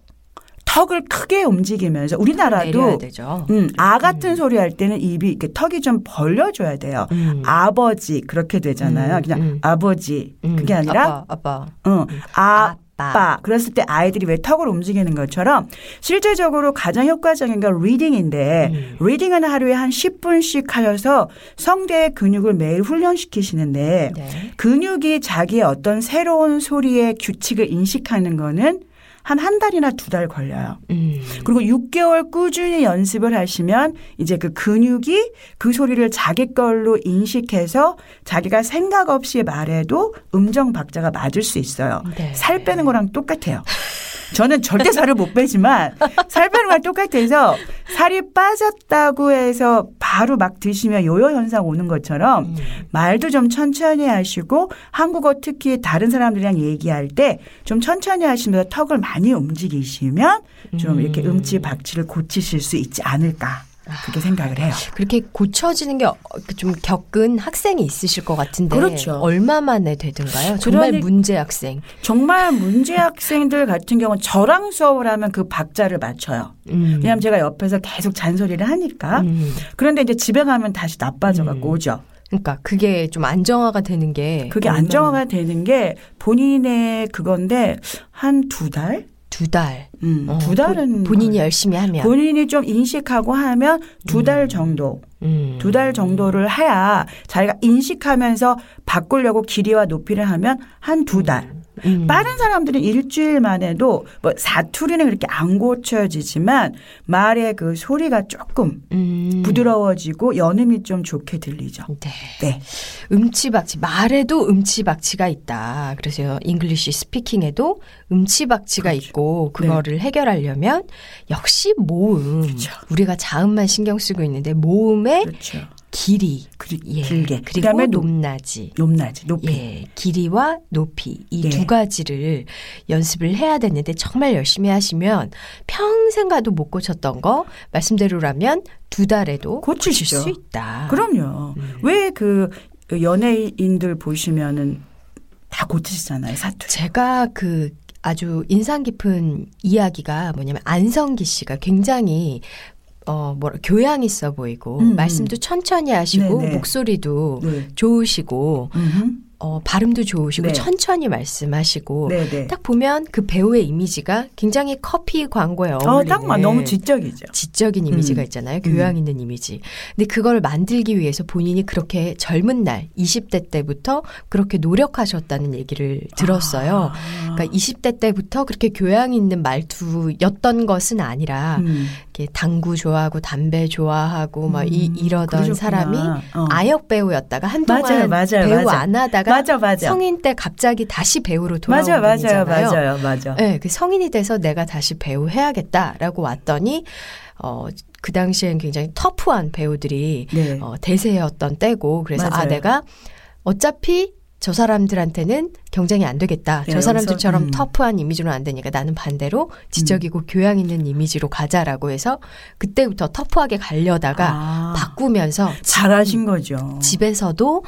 턱을 크게 움직이면서 우리나라도. 음, 아 같은 소리 할 때는 입이 이렇게 턱이 좀 벌려줘야 돼요. 음. 아버지 그렇게 되잖아요. 음, 그냥 음. 아버지 음. 그게 아니라 아빠, 아빠. 응. 아빠. 아빠. 그랬을 때 아이들이 왜 턱을 움직이는 것처럼 실제적으로 가장 효과적인 건 reading인데 음. reading은 하루에 한 10분씩 하셔서 성대의 근육을 매일 훈련시키시는데 네. 근육이 자기의 어떤 새로운 소리의 규칙을 인식하는 거는 한 한 달이나 두 달 걸려요. 음. 그리고 6개월 꾸준히 연습을 하시면 이제 그 근육이 그 소리를 자기 걸로 인식해서 자기가 생각 없이 말해도 음정 박자가 맞을 수 있어요. 네. 살 빼는 거랑 똑같아요. 저는 절대 살을 못 빼지만 살 빼는 거랑 똑같아서 살이 빠졌다고 해서 바로 막 드시면 요요 현상 오는 것처럼 음. 말도 좀 천천히 하시고 한국어 특히 다른 사람들이랑 얘기할 때 좀 천천히 하시면서 턱을 많이 움직이시면 좀 이렇게 음. 음치 박치를 고치실 수 있지 않을까 그렇게 생각을 해요. 그렇게 고쳐지는 게 좀 겪은 학생이 있으실 것 같은데 그렇죠. 얼마 만에 되든가요? 정말 문제 학생. 정말 문제 학생들 같은 경우는 저랑 수업을 하면 그 박자를 맞춰요. 음. 왜냐하면 제가 옆에서 계속 잔소리를 하니까. 음. 그런데 이제 집에 가면 다시 나빠져 갖고 음. 오죠. 그러니까 그게 좀 안정화가 되는 게 그게 안정화가 되는 게 본인의 그건데 한 두 달? 두 달. 음, 어, 두 달은 본- 본인이 열심히 하면 본인이 좀 인식하고 하면 두 달 정도, 음. 두달 정도를 해야 자기가 인식하면서 바꾸려고 길이와 높이를 하면 한 두 달. 음. 빠른 사람들은 일주일 만에도 뭐 사투리는 그렇게 안 고쳐지지만 말의 그 소리가 조금 음. 부드러워지고 연음이 좀 좋게 들리죠. 네. 네. 음치박치 말에도 음치박치가 있다. 그래서 English speaking에도 음치박치가 그렇죠. 있고 그거를 해결하려면 역시 모음. 그렇죠. 우리가 자음만 신경 쓰고 있는데 모음의 그렇죠. 길이 그리, 예. 길게. 그리고 그다음에 높, 높낮이. 높낮이, 높이. 예, 길이와 높이 이 예. 두 가지를 연습을 해야 되는데 정말 열심히 하시면 평생 가도 못 고쳤던 거 말씀대로라면 두 달에도 고칠 고치시죠. 수 있다. 그럼요. 음. 왜그 연예인들 보시면은 다 고치시잖아요, 사투리. 제가 그 아주 인상 깊은 이야기가 뭐냐면 안성기 씨가 굉장히 어, 뭐라, 교양 있어 보이고, 음, 음. 말씀도 천천히 하시고, 네네. 목소리도 네. 좋으시고, 음흠. 어, 발음도 좋으시고, 네. 천천히 말씀하시고, 네네. 딱 보면 그 배우의 이미지가 굉장히 커피 광고에 어, 어울리는 딱막 너무 지적이죠. 지적인 이미지가 음. 있잖아요. 교양 있는 이미지. 근데 그걸 만들기 위해서 본인이 그렇게 젊은 날 20대 때부터 그렇게 노력하셨다는 얘기를 들었어요. 아. 그러니까 20대 때부터 그렇게 교양 있는 말투였던 것은 아니라 음. 이렇게 당구 좋아하고 담배 좋아하고 막 이, 음, 이러던 그러셨구나. 사람이 어. 아역 배우였다가 한동안 맞아요, 맞아요, 배우 맞아. 안 하다가 맞아, 맞아. 성인 때 갑자기 다시 배우로 돌아온 맞아요, 맞아요. 맞아요, 맞아. 네, 그 성인이 돼서 내가 다시 배우 해야겠다라고 왔더니 어, 그 당시엔 굉장히 터프한 배우들이 네. 어, 대세였던 때고 그래서 아 맞아요. 내가 어차피 저 사람들한테는 경쟁이 안 되겠다. 네, 저 사람들처럼 여기서, 음. 터프한 이미지로는 안 되니까 나는 반대로 지적이고 교양 있는 이미지로 가자라고 해서 그때부터 터프하게 가려다가 아. 바꾸면서 잘하신 거죠. 집에서도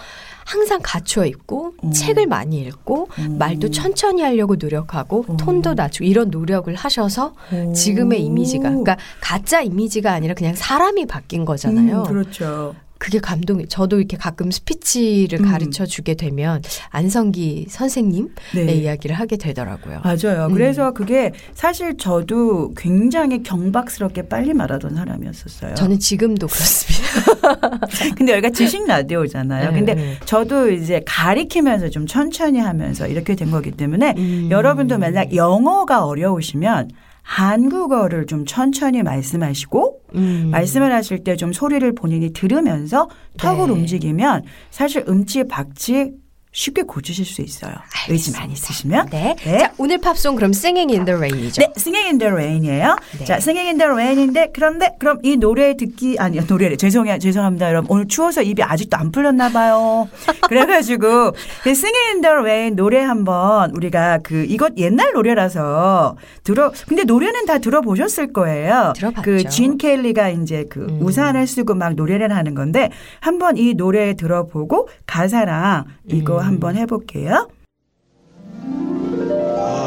항상 갖춰 있고 음. 책을 많이 읽고 음. 말도 천천히 하려고 노력하고 음. 톤도 낮추고 이런 노력을 하셔서 오. 지금의 이미지가 그러니까 가짜 이미지가 아니라 그냥 사람이 바뀐 거잖아요. 음, 그렇죠. 그게 감동이. 저도 이렇게 가끔 스피치를 음. 가르쳐 주게 되면 안성기 선생님의 네. 이야기를 하게 되더라고요. 맞아요. 음. 그래서 그게 사실 저도 굉장히 경박스럽게 빨리 말하던 사람이었었어요. 저는 지금도 그렇습니다. 근데 여기가 지식 라디오잖아요. 네, 근데 네. 저도 이제 가리키면서 좀 천천히 하면서 이렇게 된 거기 때문에 음. 여러분도 만약 영어가 어려우시면 한국어를 좀 천천히 말씀하시고 음. 말씀을 하실 때 좀 소리를 본인이 들으면서 턱을 네. 움직이면 사실 음치 박치 쉽게 고치실 수 있어요. 의지 많이 있으시면. 네. 네. 자, 오늘 팝송 그럼 Singing in the Rain이죠. 네, Singing in the Rain이에요. 네. 자, Singing in the Rain인데 그런데 그럼 이 노래 듣기 아니요 노래를 죄송해요 죄송합니다 여러분 오늘 추워서 입이 아직도 안 풀렸나 봐요. 그래가지고 그 Singing in the Rain 노래 한번 우리가 그 이것 옛날 노래라서 들어 근데 노래는 다 들어보셨을 거예요. 들어봤죠. 그진 켈리가 이제 그 음. 우산을 쓰고 막 노래를 하는 건데 한번 이 노래 들어보고 가사랑 이거 음. 한번 해볼게요.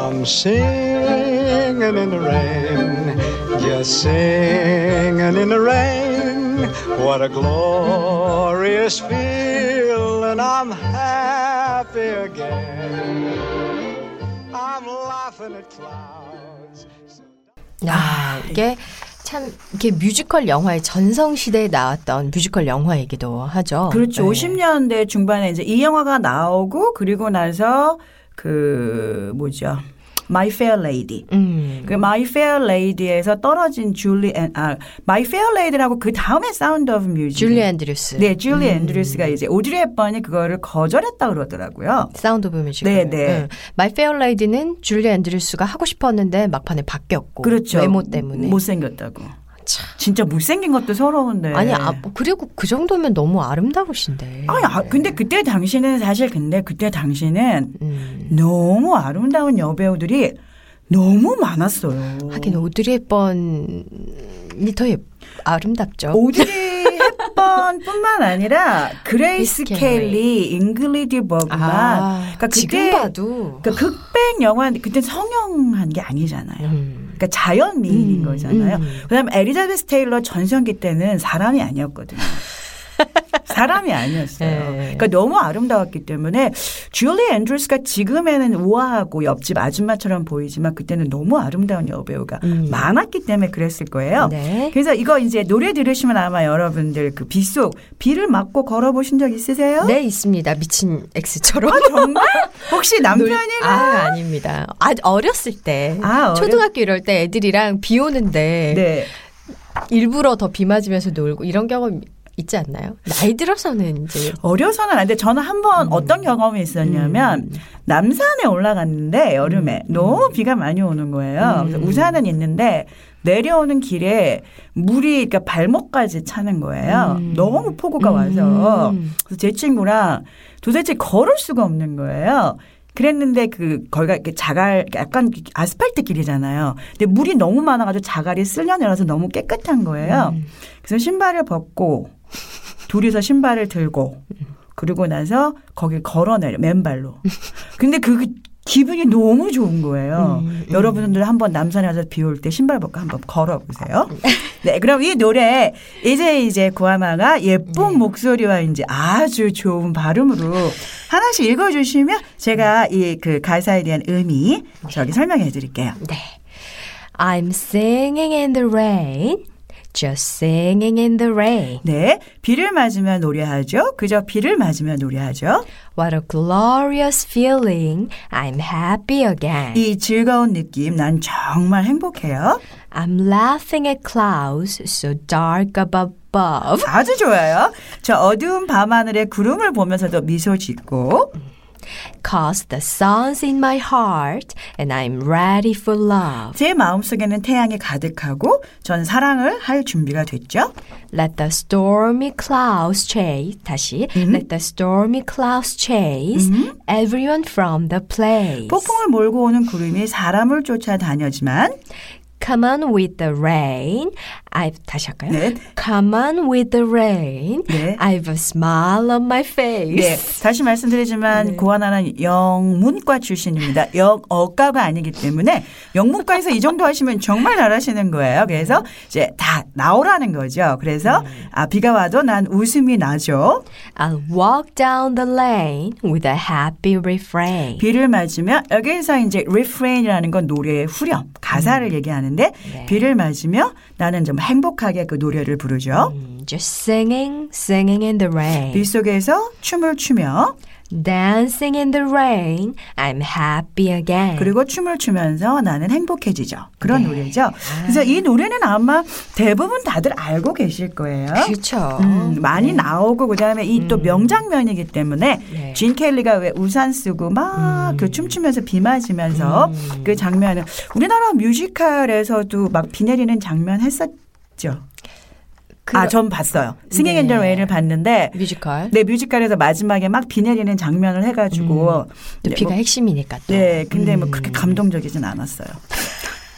I'm singing in the rain, just singing in the rain. What a glorious feeling! I'm happy again. I'm laughing at clouds. 아, 이게 참 이게 뮤지컬 영화의 전성 시대에 나왔던 뮤지컬 영화이기도 하죠. 그렇죠. 네. 50년대 중반에 이제 이 영화가 나오고 그리고 나서 그 뭐죠? My Fair Lady. 음. 그 My Fair Lady에서 떨어진 줄리 앤 아, My Fair Lady라고 그 다음에 Sound of Music. 줄리 앤드류스. 네, 줄리 앤드루스가 이제 오드리 헵번이 그거를 거절했다 그러더라고요. Sound of Music. 네, 네. My Fair Lady는 줄리 앤드류스가 하고 싶었는데 막판에 바뀌었고 그렇죠. 외모 때문에 못생겼다고. 진짜 못생긴 것도 서러운데. 아니, 아, 그리고 그 정도면 너무 아름다우신데. 아니, 아, 근데 그때 당시는 사실 근데 그때 당시는 음. 너무 아름다운 여배우들이 너무 많았어요. 하긴 오드리 헵번이 더 예, 아름답죠. 오드리 헵번뿐만 아니라 그레이스 켈리. 잉그리드 버그만 아, 그러니까 지금 그때 봐도 그러니까 흑백 영화 그때 성형한 게 아니잖아요. 음. 그러니까 자연 미인인 음, 거잖아요. 음. 그다음에 엘리자베스 테일러 전성기 때는 사람이 아니었거든요. 사람이 아니었어요. 네. 그러니까 너무 아름다웠기 때문에 줄리 앤드루스가 지금에는 우아하고 옆집 아줌마처럼 보이지만 그때는 너무 아름다운 여배우가 음. 많았기 때문에 그랬을 거예요. 네. 그래서 이거 이제 노래 들으시면 아마 여러분들 그 빗속 비를 맞고 걸어보신 적 있으세요? 네, 있습니다. 미친 X처럼. 아, 정말? 혹시 놀- 남편이랑 아, 아닙니다. 아, 어렸을 때. 아, 어렸- 초등학교 이럴 때 애들이랑 비 오는데 네. 일부러 더 비 맞으면서 놀고 이런 경험 있지 않나요? 나이 들어서는 이제 어려서는 안 돼. 저는 한번 음. 어떤 경험이 있었냐면 남산에 올라갔는데 여름에 너무 비가 많이 오는 거예요. 그래서 음. 우산은 있는데 내려오는 길에 물이 그러니까 발목까지 차는 거예요. 음. 너무 폭우가 와서 음. 그래서 제 친구랑 도대체 걸을 수가 없는 거예요. 그랬는데 그 거기가 이렇게 자갈 약간 아스팔트 길이잖아요. 근데 물이 너무 많아가지고 자갈이 쓸려 내려서 너무 깨끗한 거예요. 음. 그래서 신발을 벗고 둘이서 신발을 들고 그리고 나서 거길 걸어내려 맨발로. 근데 그 기분이 너무 좋은 거예요. 음, 음. 여러분들 한번 남산에 가서 비 올 때 신발 벗고 한번 걸어보세요. 네, 그럼 이 노래 이제 이제 구하마가 네. 예쁜 목소리와 이제 아주 좋은 발음으로 하나씩 읽어주시면 제가 이 그 가사에 대한 의미 저기 설명해 드릴게요. 네. I'm singing in the rain. Just singing in the rain. 네, 비를 맞으면 노래하죠. 그저 비를 맞으면 노래하죠. What a glorious feeling. I'm happy again. 이 즐거운 느낌, 난 정말 행복해요. I'm laughing at clouds so dark up above. 아주 좋아요. 저 어두운 밤하늘에 구름을 보면서도 미소 짓고 Cause the sun's in my heart and I'm ready for love. 제 마음속에는 태양이 가득하고 전 사랑을 할 준비가 됐죠. Let the stormy clouds chase. 다시. Let the stormy clouds chase everyone from the place. 폭풍을 몰고 오는 구름이 사람을 쫓아다녀지만 Come on with the rain. I 다시 할까요? 네. Come on with the rain. 네. I've a smile on my face. 네, 다시 말씀드리지만 고하나는 영문과 출신입니다. 영어과가 아니기 때문에 영문과에서 이 정도 하시면 정말 잘하시는 거예요. 그래서 이제 다 나오라는 거죠. 그래서 아 비가 와도 난 웃음이 나죠. I'll walk down the lane with a happy refrain. 비를 맞으며 여기서 이제 refrain이라는 건 노래의 후렴 가사를 얘기하는데 비를 맞으며 나는 좀 행복하게 그 노래를 부르죠. 음, Just singing, singing in the rain. 비 속에서 춤을 추며 Dancing in the rain. I'm happy again. 그리고 춤을 추면서 나는 행복해지죠. 그런 노래죠. 그래서 이 노래는 아마 대부분 다들 알고 계실 거예요. 그렇죠. 음, 많이 나오고 그다음에 이또 명장면이기 때문에 네. 진 켈리가 왜 우산 쓰고 막그 춤추면서 비 맞으면서 그 장면을 우리나라 뮤지컬에서도 막 비 내리는 장면 했었 죠. 그- 아, 전 봤어요. Singing in 네. the Rain을 봤는데 뮤지컬. 네, 뮤지컬에서 마지막에 막 비 내리는 장면을 해가지고 또 네, 비가 뭐 핵심이니까 또. 네, 근데 뭐 그렇게 감동적이진 않았어요.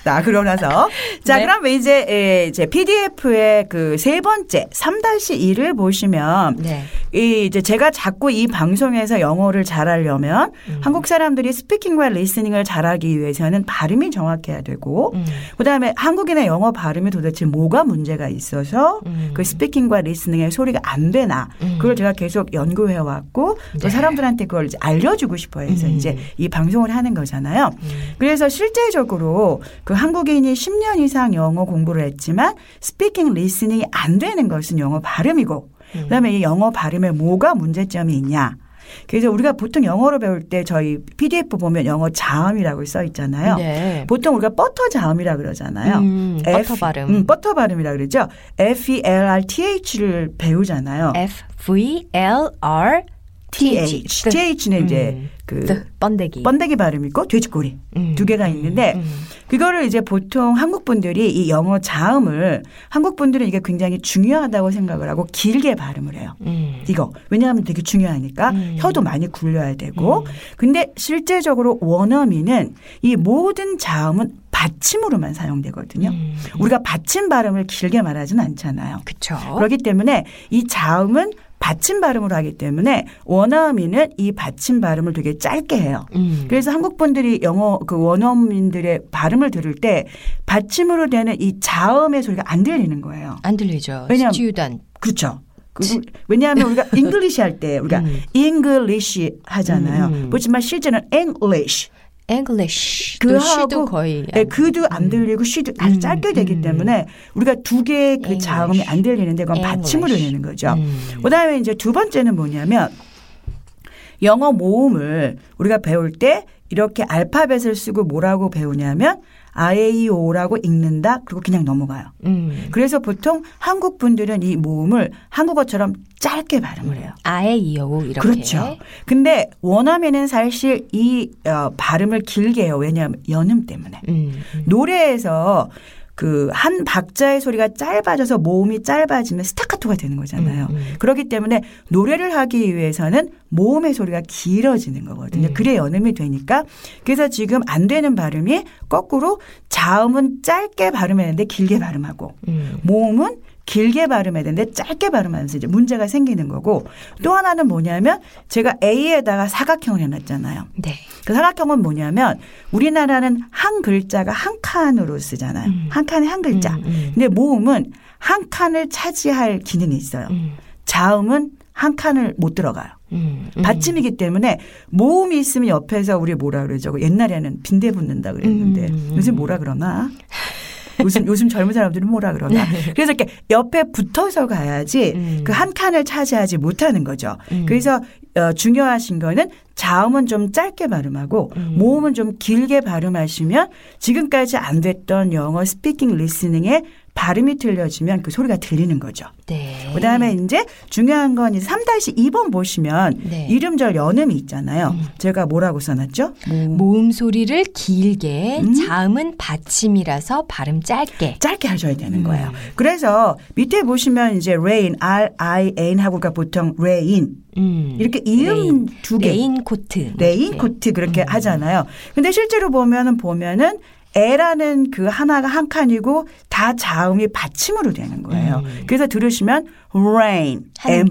자, 그러고 나서. 자, 네. 그럼 이제, 예, 이제 PDF의 그 세 번째, 3-1을 보시면, 네. 이 이제 제가 자꾸 이 방송에서 영어를 잘하려면 음. 한국 사람들이 speaking과 listening을 잘하기 위해서는 발음이 정확해야 되고, 음. 그 다음에 한국인의 영어 발음이 도대체 뭐가 문제가 있어서 음. 그 speaking과 listening의 소리가 안 되나 그걸 제가 계속 연구해 왔고 또 네. 사람들한테 그걸 이제 알려주고 싶어 해서 음. 이제 이 방송을 하는 거잖아요. 그래서 실제적으로 그 한국인이 10년 이상 영어 공부를 했지만 speaking listening이 안 되는 것은 영어 발음이고 그다음에 이 영어 발음에 뭐가 문제점이 있냐. 그래서 우리가 보통 영어로 배울 때 저희 PDF 보면 영어 자음이라고 써 있잖아요. 네. 보통 우리가 버터 자음이라 그러잖아요. 음, 버터 발음. 음, 버터 발음이라 그러죠. F E L R T H를 배우잖아요. F V L R T T H. H. T H는 이제 음. 그그 번데기. 번데기 발음이 있고 돼지꼬리 음, 두 개가 있는데 음. 그거를 이제 보통 한국 분들이 이 영어 자음을 한국 분들은 이게 굉장히 중요하다고 생각을 하고 길게 발음을 해요. 음. 이거 왜냐하면 되게 중요하니까 음. 혀도 많이 굴려야 되고 근데 실제적으로 원어민은 이 모든 자음은 받침으로만 사용되거든요. 음. 우리가 받침 발음을 길게 말하지는 않잖아요. 그쵸. 그렇기 때문에 이 자음은 받침 발음으로 하기 때문에 원어민은 이 받침 발음을 되게 짧게 해요. 음. 그래서 한국 분들이 영어 그 원어민들의 발음을 들을 때 받침으로 되는 이 자음의 소리가 안 들리는 거예요. 안 들리죠. 왜냐면- Student. 그렇죠. 그- 왜냐하면 우리가 English 할 때 우리가 음. English 하잖아요. 음, 음. 그렇지만 실제는 English English. 그 시도 하고 거의. 네, 안- 그도 안 들리고 쉬도 아주 음, 짧게 되기 음. 때문에 우리가 두 개의 그 English. 자음이 안 들리는데 그건 받침으로 English. 되는 거죠. 음. 그다음에 이제 두 번째는 뭐냐면 영어 모음을 우리가 배울 때 이렇게 알파벳을 쓰고 뭐라고 배우냐면 아에이오라고 읽는다 그리고 그냥 넘어가요. 음. 그래서 보통 한국 분들은 이 모음을 한국어처럼 짧게 발음을 해요. 아에 이어 이렇게. 그렇죠. 근데 원어민은 사실 이 어, 발음을 길게 해요. 왜냐하면 연음 때문에. 음. 음. 노래에서 그 한 박자의 소리가 짧아져서 모음이 짧아지면 스타카토가 되는 거잖아요. 음, 음. 그렇기 때문에 노래를 하기 위해서는 모음의 소리가 길어지는 거거든요. 음. 그래 연음이 되니까 그래서 지금 안 되는 발음이 거꾸로 자음은 짧게 발음해야 되는데 길게 발음하고 음. 모음은 길게 발음해야 되는데 짧게 발음하면서 이제 문제가 생기는 거고 또 하나는 뭐냐면 제가 A에다가 사각형을 해놨잖아요. 네. 그 사각형은 뭐냐면 우리나라는 한 글자가 한 칸으로 쓰잖아요. 음. 한 칸에 한 글자. 음, 음. 근데 모음은 한 칸을 차지할 기능이 있어요. 음. 자음은 한 칸을 못 들어가요. 음. 음. 받침이기 때문에 모음이 있으면 옆에서 우리 뭐라 그러죠? 옛날에는 빈대 붙는다 그랬는데 음, 음, 요즘 음. 뭐라 그러나? 요즘 요즘 젊은 사람들은 뭐라 그러나? 그래서 이렇게 옆에 붙어서 가야지 음. 그한 칸을 차지하지 못하는 거죠. 음. 그래서 어, 중요하신 거는 자음은 좀 짧게 발음하고 음. 모음은 좀 길게 발음하시면 지금까지 안 됐던 영어 speaking listening에 발음이 틀려지면 그 소리가 들리는 거죠. 네. 그 다음에 이제 중요한 건 이제 3-2번 보시면 네. 이름절 연음이 있잖아요. 제가 뭐라고 써놨죠? 모음. 모음 소리를 길게, 음. 자음은 받침이라서 발음 짧게. 짧게 하셔야 되는 음. 거예요. 그래서 밑에 보시면 이제 rain, R I N 하고 가 보통 rain 음. 이렇게 이음 rain. 두 개. Rain coat. Rain 이렇게. 코트 그렇게 음. 하잖아요. 근데 실제로 보면은 보면은 에라는 그 하나가 한 칸이고 다 자음이 받침으로 되는 거예요. 음. 그래서 들으시면 rain, M.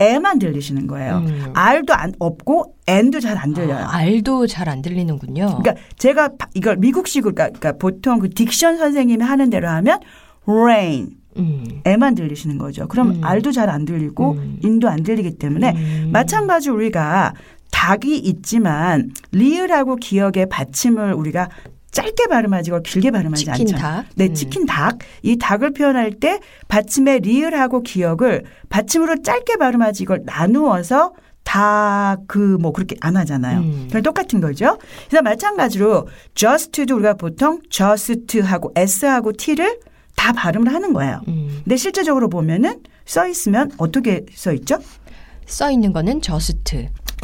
에만 들리시는 거예요. 음. R도 안 없고 N도 잘 안 들려요. 아, R도 잘 안 들리는군요. 그러니까 제가 바- 이걸 미국식으로 그러니까, 그러니까 보통 그 diction 선생님이 하는 대로 하면 rain 음. 에만 들리시는 거죠. 그럼 음. R도 잘 안 들리고 음. 인도 안 들리기 때문에 음. 마찬가지로 우리가 닭이 있지만 리을하고 기억의 받침을 우리가 짧게 발음하지 고 길게 발음하지 치킨 않죠. 닭. 네, 음. 치킨 닭. 이 닭을 표현할 때 받침의 리을하고 기억을 받침으로 짧게 발음하지 이걸 나누어서 다 그 뭐 그렇게 안 하잖아요. 음. 그냥 똑같은 거죠. 그래서 마찬가지로 just도 우리가 보통 just하고 s하고 t를 다 발음을 하는 거예요. 음. 근데 실제적으로 보면은 써 있으면 어떻게 써 있죠? 써 있는 거는 저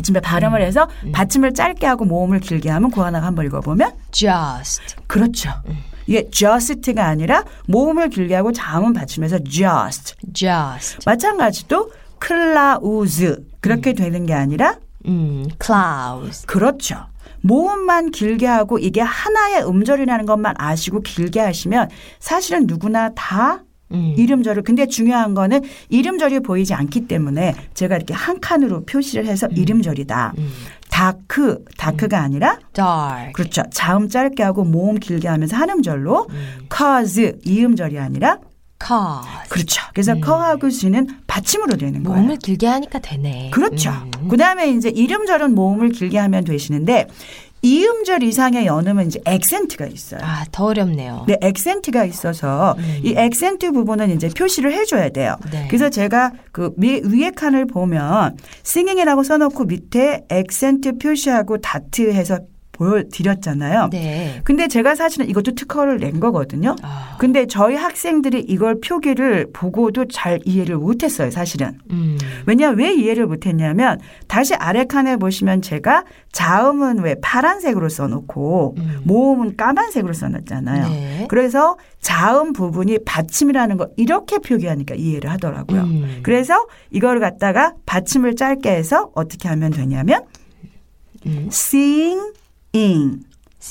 지금 발음을 음. 해서 받침을 짧게 하고 모음을 길게 하면 그 하나 한번 읽어보면 just. 그렇죠. 음. 이게 just가 아니라 모음을 길게 하고 자음은 받침해서 just. just. 마찬가지도 클라우즈 그렇게 되는 게 아니라 음. clouds. 그렇죠. 모음만 길게 하고 이게 하나의 음절이라는 것만 아시고 길게 하시면 사실은 누구나 다 음. 이름절을 근데 중요한 거는 이름절이 보이지 않기 때문에 제가 이렇게 한 칸으로 표시를 해서 이름절이다. 음. 다크 다크가 아니라 dark. 그렇죠. 자음 짧게 하고 모음 길게 하면서 한 음절로 음. cause 이음절이 아니라 cause. 그렇죠. 그래서 커하고 지는 받침으로 되는 거예요. 모음을 길게 하니까 되네. 그렇죠. 음. 그다음에 이제 이름절은 모음을 길게 하면 되시는데 이음절 이상의 연음은 이제 액센트가 있어요. 아, 더 어렵네요. 네, 액센트가 있어서 이 액센트 부분은 이제 표시를 해줘야 돼요. 네. 그래서 제가 그 위, 위에 칸을 보면 싱잉이라고 써놓고 밑에 액센트 표시하고 다트 해서 보여드렸잖아요. 네. 근데 제가 사실은 이것도 특허를 낸 거거든요. 아, 근데 저희 학생들이 이걸 표기를 보고도 잘 이해를 못했어요, 사실은. 음. 왜냐 왜 이해를 못했냐면 다시 아래 칸에 보시면 제가 자음은 왜 파란색으로 써놓고 음. 모음은 까만색으로 써놨잖아요. 네. 그래서 자음 부분이 받침이라는 거 이렇게 표기하니까 이해를 하더라고요. 음. 그래서 이걸 갖다가 받침을 짧게 해서 어떻게 하면 되냐면 음. Singing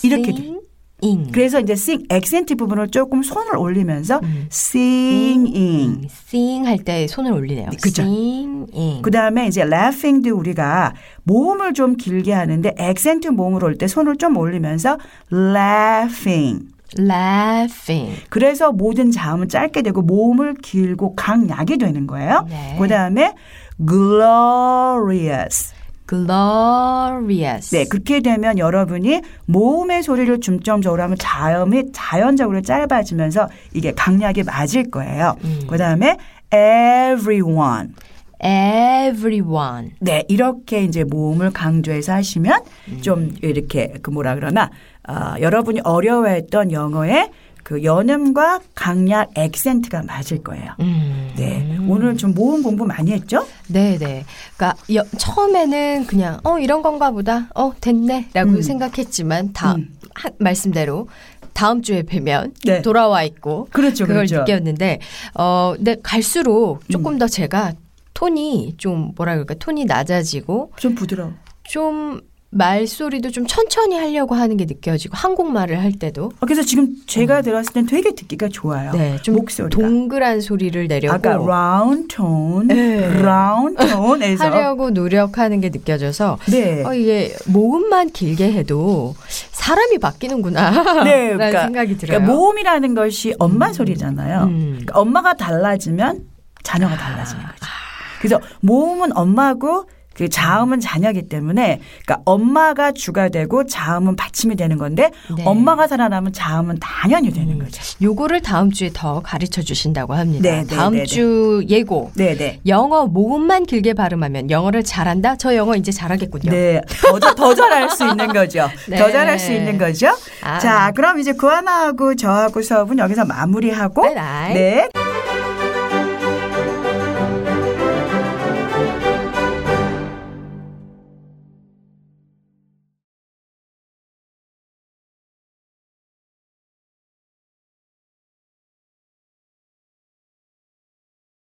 이렇게 돼. 잉. 그래서 이제 sing 액센트 부분을 조금 손을 올리면서 음. singing 싱할때 손을 올리네요. 네, 그죠. 싱, 잉. 그 다음에 이제 laughing도 우리가 모음을 좀 길게 하는데 액센트 모음을 올때 손을 좀 올리면서 laughing. laughing. 그래서 모든 자음은 짧게 되고 모음을 길고 강약이 되는 거예요. 네. 그 다음에 glorious. Glorious. 네, 그렇게 되면 여러분이 모음의 소리를 중점적으로 하면 자음이 자연적으로 짧아지면서 이게 강약이 맞을 거예요. 음. 그 다음에 everyone. everyone. 네, 이렇게 이제 모음을 강조해서 하시면 음. 좀 이렇게 그 뭐라 그러나 아, 여러분이 어려워했던 영어의 그 연음과 강약 액센트가 맞을 거예요. 음. 네, 오늘 좀 모음 공부 많이 했죠? 네, 네. 그러니까 여- 처음에는 그냥 어 이런 건가 보다. 어 됐네라고 음. 생각했지만 다음 음. 하- 말씀대로 다음 주에 뵈면 네. 돌아와 있고 그렇죠, 그걸 그렇죠. 느꼈는데 어 근데 갈수록 조금 더 제가 톤이 좀 뭐라 그럴까 톤이 낮아지고 좀 부드러워. 좀 말소리도 좀 천천히 하려고 하는 게 느껴지고 한국말을 할 때도 어, 그래서 지금 제가 들었을 땐 되게 듣기가 좋아요. 네, 좀 목소리가. 동그란 소리를 내려고 아까 round tone, 네. round tone에서 하려고 노력하는 게 느껴져서 네. 어, 이게 모음만 길게 해도 사람이 바뀌는구나. 네, 라는 그러니까, 생각이 들어요. 그러니까 모음이라는 것이 엄마 소리잖아요. 음. 그러니까 엄마가 달라지면 자녀가 달라지는 거죠. 그래서 모음은 엄마고 그 자음은 자녀이기 때문에 그러니까 엄마가 주가 되고 자음은 받침이 되는 건데 네. 엄마가 살아나면 자음은 당연히 되는 거죠. 요거를 다음 주에 더 가르쳐 주신다고 합니다. 네, 네, 다음 네, 네. 주 예고. 네, 네. 영어 모음만 길게 발음하면 영어를 잘한다. 저 영어 이제 잘하겠군요. 네, 더, 더, 더 잘할 수 있는 거죠. 네. 더 잘할 수 있는 거죠. 아. 자, 그럼 이제 구하나하고 저하고 수업은 여기서 마무리하고. 네.